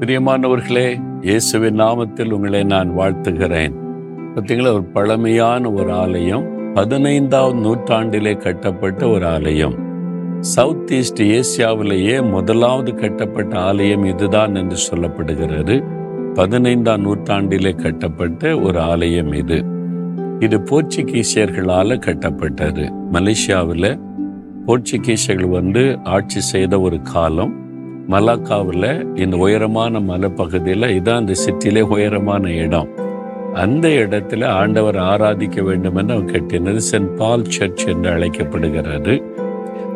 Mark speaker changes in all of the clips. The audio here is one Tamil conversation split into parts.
Speaker 1: பிரியமானவர்களே இயேசுவின் நாமத்தில் உங்களை நான் வாழ்த்துகிறேன். பார்த்தீங்களா ஒரு பழமையான ஒரு ஆலயம் பதினைந்தாவது நூற்றாண்டிலே கட்டப்பட்ட ஒரு ஆலயம். சவுத் ஈஸ்ட் ஏசியாவிலேயே முதலாவது கட்டப்பட்ட ஆலயம் இதுதான் என்று சொல்லப்படுகிறது. பதினைந்தாம் நூற்றாண்டிலே கட்டப்பட்ட ஒரு ஆலயம் இது. இது போர்ச்சுகீசியர்களால் கட்டப்பட்டது. மலேசியாவில் போர்ச்சுகீசியர்கள் வந்து ஆட்சி செய்த ஒரு காலம். மலாக்காவில் இந்த உயரமான மலைப்பகுதியில் இதான் இந்த சிட்டிலே உயரமான இடம். அந்த இடத்துல ஆண்டவர் ஆராதிக்க வேண்டும் என்று அவர் கட்டினது சென்ட் பால் சர்ச் என்று அழைக்கப்படுகிறது.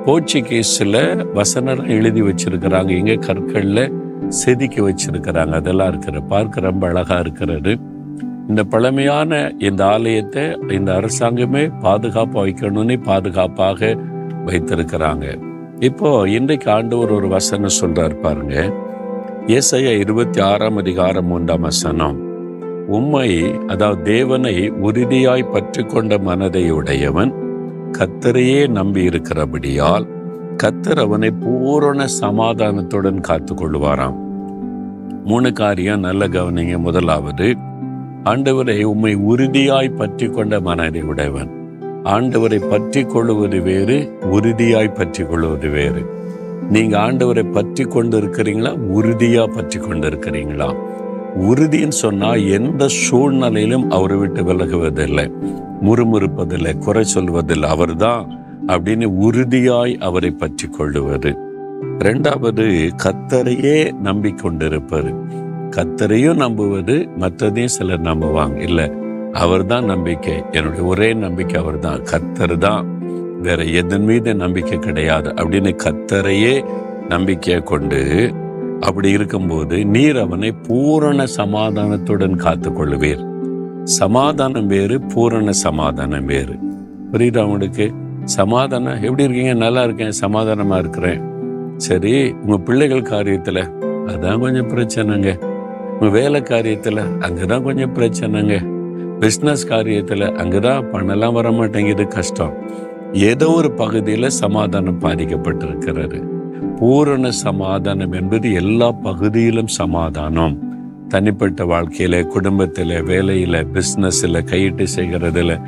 Speaker 1: போர்ச்சுகீஸில் வசனம் எழுதி வச்சிருக்கிறாங்க. இங்கே கற்களில் செதுக்கி வச்சிருக்கிறாங்க. அதெல்லாம் இருக்கிற பார்க்க ரொம்ப அழகாக இருக்கிறது. இந்த பழமையான இந்த ஆலயத்தை இந்த அரசாங்கமே பாதுகாப்பாக வைக்கணும்னு பாதுகாப்பாக வைத்திருக்கிறாங்க. இப்போ இன்றைக்கு ஆண்டவர் ஒரு வசனம் சொல்றார் பாருங்க. ஏசையா இருபத்தி ஆறாம் அதிகாரம் மூன்றாம் வசனம். உம்மை அதாவது தேவனை உறுதியாய் பற்றி கொண்ட மனதை உடையவன் கத்தரையே நம்பி இருக்கிறபடியால் கத்தர் அவனை பூரண சமாதானத்துடன் காத்து கொள்வாராம் மூணு காரியம் நல்ல கவனிங்க. முதலாவது ஆண்டவரை உம்மை உறுதியாய் பற்றி கொண்ட மனதை உடையவன். ஆண்டவரை பற்றி கொள்வது வேறு உறுதியாய் பற்றி கொள்வது வேறு. நீங்க ஆண்டவரை பற்றி கொண்டு இருக்கிறீங்களா உறுதியா பற்றி கொண்டு இருக்கிறீங்களா உறுதின்னு சொன்னா எந்த சூழ்நிலையிலும் அவரை விட்டு விலகுவதில்லை. முறுமுறுப்பதில்லை குறை சொல்வதில்லை. அவர்தான் அப்படின்னு உறுதியாய் அவரை பற்றி கொள்ளுவது ரெண்டாவது கத்தரையே நம்பிக்கொண்டிருப்பது. கத்தரையும் நம்புவது மற்றதையும் சிலர் நம்புவாங்க. இல்லை அவர் தான் நம்பிக்கை. என்னுடைய ஒரே நம்பிக்கை அவர் தான் கத்தர் தான் வேற எதன் மீது நம்பிக்கை கிடையாது. அப்படின்னு கத்தரையே நம்பிக்கையை கொண்டு அப்படி இருக்கும்போது நீர் அவனை பூரண சமாதானத்துடன் காத்து கொள்ளுவீர் சமாதானம் வேறு பூரண சமாதானம் வேறு. புரியுதா அவனுக்கு சமாதானம் எப்படி இருக்கீங்க? நல்லா இருக்கேன் சமாதானமா இருக்கிறேன். சரி உங்க பிள்ளைகள் காரியத்துல அதான் கொஞ்சம் பிரச்சனைங்க. உங்க வேலை காரியத்துல அங்கதான் கொஞ்சம் பிரச்சனைங்க. பிஸ்னஸ் காரியத்தில் அங்கே தான் பணம்லாம் வர மாட்டேங்குது கஷ்டம். ஏதோ ஒரு பகுதியில் சமாதானம் பாதிக்கப்பட்டிருக்கிறாரு பூரண சமாதானம் என்பது எல்லா பகுதியிலும் சமாதானம். தனிப்பட்ட வாழ்க்கையில குடும்பத்தில் வேலையில் பிஸ்னஸில் கையிட்டு செய்கிறதுல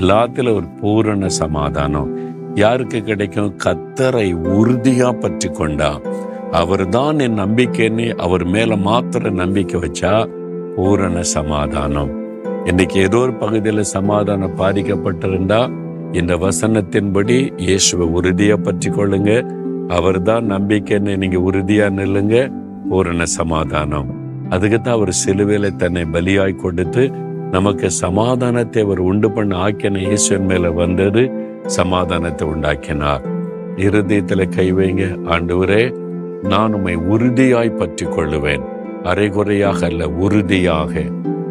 Speaker 1: எல்லாத்துல ஒரு பூரண சமாதானம். யாருக்கு கிடைக்கும்? கத்தரை உறுதியா பற்றி கொண்டா அவர் தான் என் நம்பிக்கைன்னு அவர் மேல மாத்திர நம்பிக்கை வச்சா பூரண சமாதானம். இன்னைக்கு ஏதோ ஒரு பகுதியில் சமாதானம் பாதிக்கப்பட்டிருந்தா இந்த வசனத்தின்படி இயேசுவை உறுதியா பற்றி கொள்ளுங்க. அவர் தான் நம்பிக்கைன்னு நீங்க உறுதியா நில்லுங்க. பூரண சமாதானம். அதுக்கு தான் அவர் சிலுவையில தன்னை பலியாய் கொடுத்து நமக்கு சமாதானத்தை அவர் உண்டு பண்ண ஆக்கின ஈஸ்வன் மேல வந்தது சமாதானத்தை உண்டாக்கினார். இருதயத்துல கை வைங்க ஆண்டவரே நான் உம்மை உறுதியாய் பற்றி கொள்ளுவேன். அரைகுறையாக அல்ல உறுதியாக.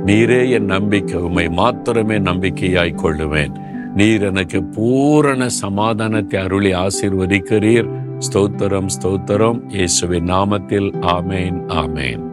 Speaker 1: நீரே என் நம்பிக்கை உமை மாத்திரமே நம்பிக்கையாய் கொள்ளுவேன். நீர் எனக்கு பூரண சமாதானத்தை அருளி ஆசீர்வதிக்கிறீர். ஸ்தோத்திரம் ஸ்தோத்திரம். இயேசுவின் நாமத்தில் ஆமேன் ஆமேன்.